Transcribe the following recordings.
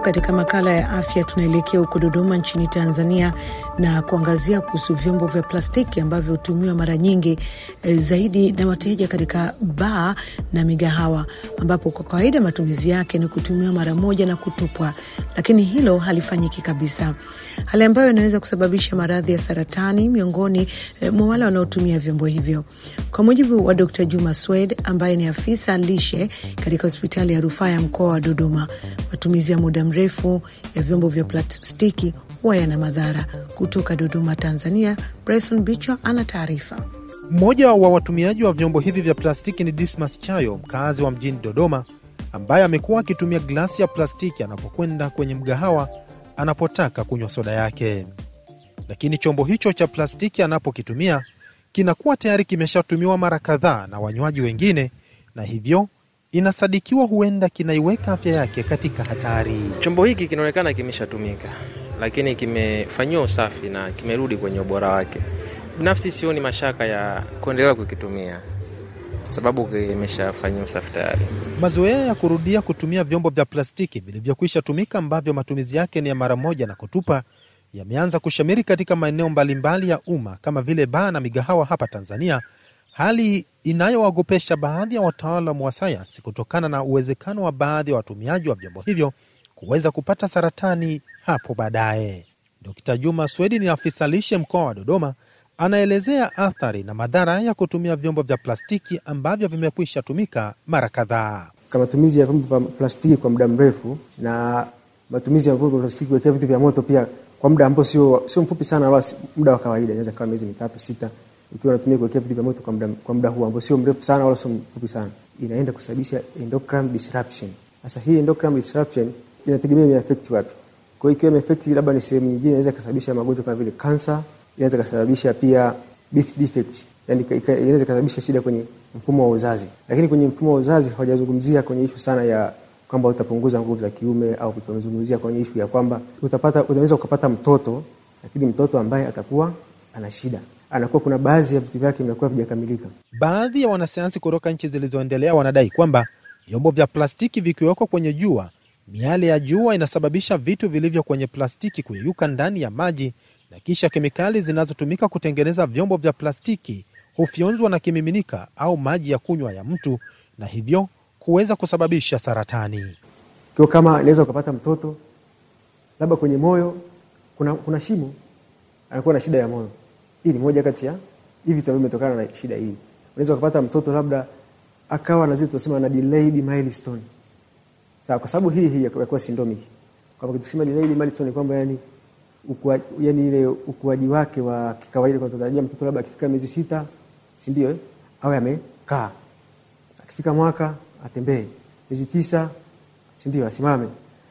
katika makala ya afya tunaelekea huko Dodoma nchini Tanzania na kuangazia kuhusu vyombo vya plastiki ambavyo hutumiwa mara nyingi e, zaidi na wateja katika baa na migahawa, ambapo kwa kawaida matumizi yake ni kutumiwa mara moja na kutupwa, lakini hilo halifanyiki kabisa, hali ambayo inaweza kusababisha maradhi ya saratani miongoni e, mwa wale wanaotumia vyombo hivyo. Kwa mujibu wa Dr. Juma Swed ambaye ni afisa lishe katika hospitali ya rufaa ya mkoa wa Dodoma, matumizi ya muda mrefu ya vyombo vya plastiki huwa yana madhara. Kutoka Dodoma, Tanzania, Bryson Bichwa ana taarifa. Mmoja wa watumiaji wa vyombo hivi vya plastiki ni Dismas Chayo, mkazi wa mjini Dodoma, ambaye amekuwa akitumia glasi ya plastiki anapokwenda kwenye mgahawa anapotaka kunywa soda yake, lakini chombo hicho cha plastiki anapokitumia kinakuwa tayari kimeshatumiwa mara kadhaa na wanywaji wengine, na hivyo inasadikiwa huenda kinaiweka afya yake katika hatari. Chombo hiki kinaonekana kimeshatumika, lakini kimefanyiwa usafi na kimerudi kwenye ubora wake. Binafsi sioni mashaka ya kuendelea kukitumia sababu kimeshafanyiwa usafi tayari. Mazoea ya kurudia kutumia vyombo vya plastiki vilivyokwisha tumika ambavyo matumizi yake ni ya mara moja na kutupa yameanza kushamiri katika maeneo mbalimbali ya umma kama vile baa na migahawa hapa Tanzania, hali inayowaogopesha baadhi ya wataalamu wa sayansi kutokana na uwezekano wa baadhi ya watumiaji wa vyombo hivyo kuweza kupata saratani hapo baadaye. Dkt. Juma Swedi ni afisa lishe mkoa wa Dodoma, anaelezea athari na madhara ya kutumia vyombo vya plastiki ambavyo vimekwisha tumika mara kadhaa. Kwa matumizi ya vyombo vya plastiki kwa muda mrefu na matumizi ya vyombo vya plastiki kuwekea vitu vya moto pia kwa muda ambao sio sio mfupi sana, wala muda wa kawaida, inaweza kuwa miezi mitatu sita, ukiwa unatumia kuwekea vitu vya moto kwa muda kwa muda huo ambao sio mrefu sana wala sio mfupi sana, inaenda kusababisha endocrine disruption. Sasa hii endocrine disruption inategemea imeaffect wapi. Kwa hiyo ikiwa imeaffect labda ni sehemu nyingine, inaweza kusababisha magonjwa kama vile cancer, inaweza kusababisha pia birth defect, yani inaweza kusababisha shida kwenye mfumo wa uzazi. Lakini kwenye mfumo wa uzazi hawajazungumzia kwenye ishu sana ya kwamba utapunguza nguvu za kiume au tumezungumzia kwenye ishu ya kwamba utapata unaweza ukapata mtoto lakini mtoto ambaye atakuwa ana shida, anakuwa kuna baadhi ya vitu vyake vinakuwa vijakamilika. Baadhi ya wanasayansi kutoka nchi zilizoendelea wanadai kwamba vyombo vya plastiki vikiwekwa kwenye jua, miale ya jua inasababisha vitu vilivyo kwenye plastiki kuyeyuka ndani ya maji, na kisha kemikali zinazotumika kutengeneza vyombo vya plastiki hufyonzwa na kimiminika au maji ya kunywa ya mtu, na hivyo kuweza kusababisha saratani. Kwa kama inaweza ukapata mtoto labda kwenye moyo kuna, kuna shimo, anakuwa na shida ya moyo. Hii ni moja kati ya hivi vitu ambavyo vimetokana na shida hii. Unaweza ukapata mtoto labda akawa na zile tunasema na delayed milestone. Sawa, kwa sababu hii hii ya kuwa syndromic. Kwa sababu tukisema delayed milestone kwamba yani ukua, yani ile ukuaji wake wa kikawaida kwa tunatarajia mtoto labda akifika miezi sita, si ndio eh? Awe amekaa. Akifika mwaka atembee miezi tisa, si? Asimame.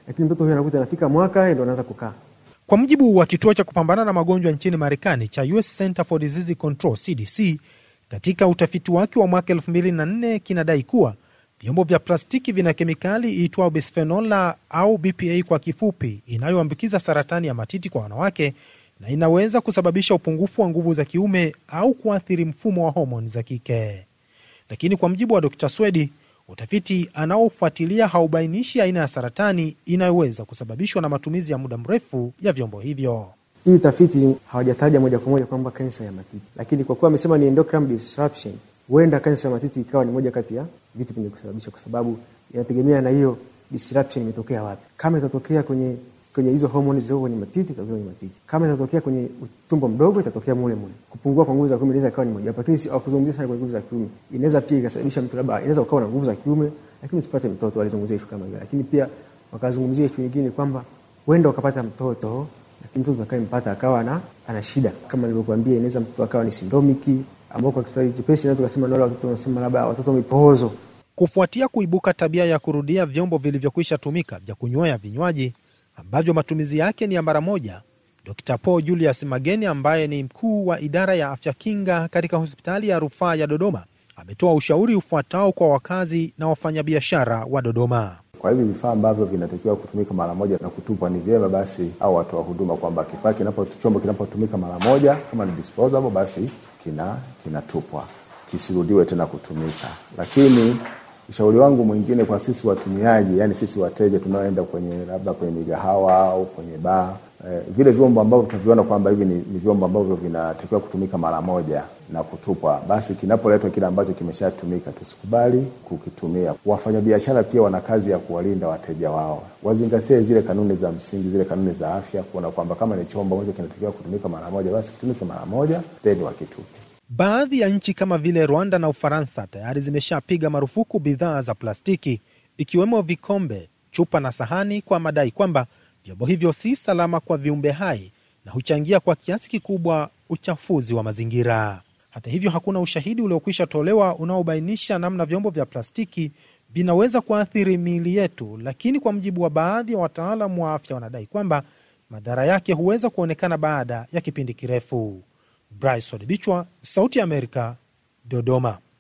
Lakini mtoto huyo anakuta anafika mwaka ndio anaanza kukaa. Kwa mujibu wa kituo cha kupambana na magonjwa nchini Marekani cha US Center for Disease Control CDC, katika utafiti wake wa mwaka 2004 kinadai kuwa vyombo vya plastiki vina kemikali iitwayo bisfenola au BPA kwa kifupi, inayoambukiza saratani ya matiti kwa wanawake na inaweza kusababisha upungufu wa nguvu za kiume au kuathiri mfumo wa homoni za kike. Lakini kwa mujibu wa Dr. Swedi, utafiti anaofuatilia haubainishi aina ya saratani inayoweza kusababishwa na matumizi ya muda mrefu ya vyombo hivyo. Hii tafiti hawajataja moja kwa moja kwamba kansa ya matiti, lakini kwa kuwa amesema ni endocrine disruption, huenda kansa ya matiti ikawa ni moja kati ya vitu vyenye kusababisha, kwa sababu inategemea na hiyo disruption imetokea wapi. Kama itatokea kwenye kwenye hizo homoni zilizoko kwenye matiti itatokea kwenye matiti. Kama itatokea kwenye utumbo mdogo itatokea mule mule. Kupungua kwa nguvu za kiume inaweza ikawa ni moja, lakini si kuzungumzia sana kwenye nguvu za kiume. Inaweza pia ikasababisha mtu labda inaweza ukawa na nguvu za kiume lakini usipate mtoto, walizungumzia ishu kama hiyo. Lakini pia wakazungumzia ishu nyingine kwamba wenda ukapata mtoto lakini mtoto atakayempata akawa na ana shida kama nilivyokuambia, inaweza mtoto akawa ni sindomiki ambao kwa Kiswahili chepesi naweza tukasema wale watoto wanasema labda watoto mipoozo. Kufuatia kuibuka tabia ya kurudia vyombo vilivyokwisha tumika vya kunywea vinywaji ambavyo matumizi yake ni ya mara moja, Dr. Paul Julius Mageni ambaye ni mkuu wa idara ya afya kinga katika hospitali ya rufaa ya Dodoma ametoa ushauri ufuatao kwa wakazi na wafanyabiashara wa Dodoma. Kwa hivi vifaa ambavyo vinatakiwa kutumika mara moja na kutupwa, ni vyema basi au watoa huduma kwamba kifaa kinapo chombo kinapotumika mara moja kama ni disposable, basi kina kinatupwa kisirudiwe tena kutumika. Lakini Ushauri wangu mwingine kwa sisi watumiaji, yani sisi wateja tunaoenda kwenye labda kwenye migahawa au kwenye baa eh, vile vyombo ambavyo tunaviona kwamba hivi ni, vyombo ambavyo vinatakiwa kutumika mara moja na kutupwa, basi kinapoletwa kile ambacho kimeshatumika tusikubali kukitumia. Wafanyabiashara pia wana kazi ya kuwalinda wateja wao, wazingatie zile kanuni za msingi, zile kanuni za afya, kuona kwamba kama ni chombo ambacho kinatakiwa kutumika mara moja, basi kitumike mara moja, then wakitupe. Baadhi ya nchi kama vile Rwanda na Ufaransa tayari zimeshapiga marufuku bidhaa za plastiki ikiwemo vikombe, chupa na sahani kwa madai kwamba vyombo hivyo si salama kwa viumbe hai na huchangia kwa kiasi kikubwa uchafuzi wa mazingira. Hata hivyo, hakuna ushahidi uliokwisha tolewa unaobainisha namna vyombo vya plastiki vinaweza kuathiri miili yetu, lakini kwa mujibu wa baadhi ya wataalamu wa afya wanadai kwamba madhara yake huweza kuonekana baada ya kipindi kirefu. Bryce Bichwa, Sauti ya Amerika, Dodoma.